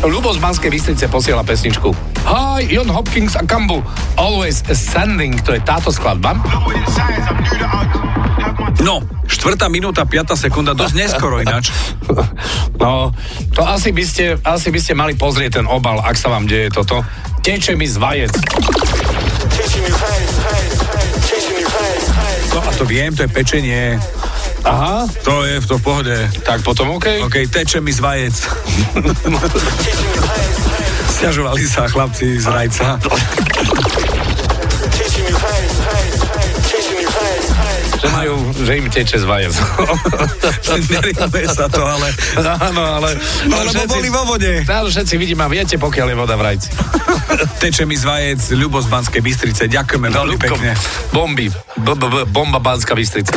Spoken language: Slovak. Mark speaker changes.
Speaker 1: Ľubo z Banskej Bystrice posiela pesničku. Hi, Jon Hopkins a Kambu. Always Sending, to je táto skladba.
Speaker 2: No, štvrtá minúta, piata sekunda, dosť neskoro ináč.
Speaker 1: No, to asi by, ste, asi by ste mali pozrieť ten obal, ak sa vám deje toto. Teče mi z vajec.
Speaker 2: No a to viem, to je pečenie.
Speaker 1: Aha,
Speaker 2: To je v to v pohode.
Speaker 1: tak potom OK.
Speaker 2: OK, teče mi z vajec. Sťažovali sa chlapci z rajca.
Speaker 1: Že majú, že im teče z vajec.
Speaker 2: Nerýmuje sa to, ale...
Speaker 1: Áno, ale...
Speaker 2: No, lebo boli vo vode.
Speaker 1: Áno, všetci vidíme a viete, pokiaľ je voda v rajci.
Speaker 2: Teče mi z vajec, Ľubo z Banskej Bystrice. Ďakujeme veľmi
Speaker 1: Ľubko,
Speaker 2: pekne.
Speaker 1: Bomby. B, b, b, bomba Banská Bystrica.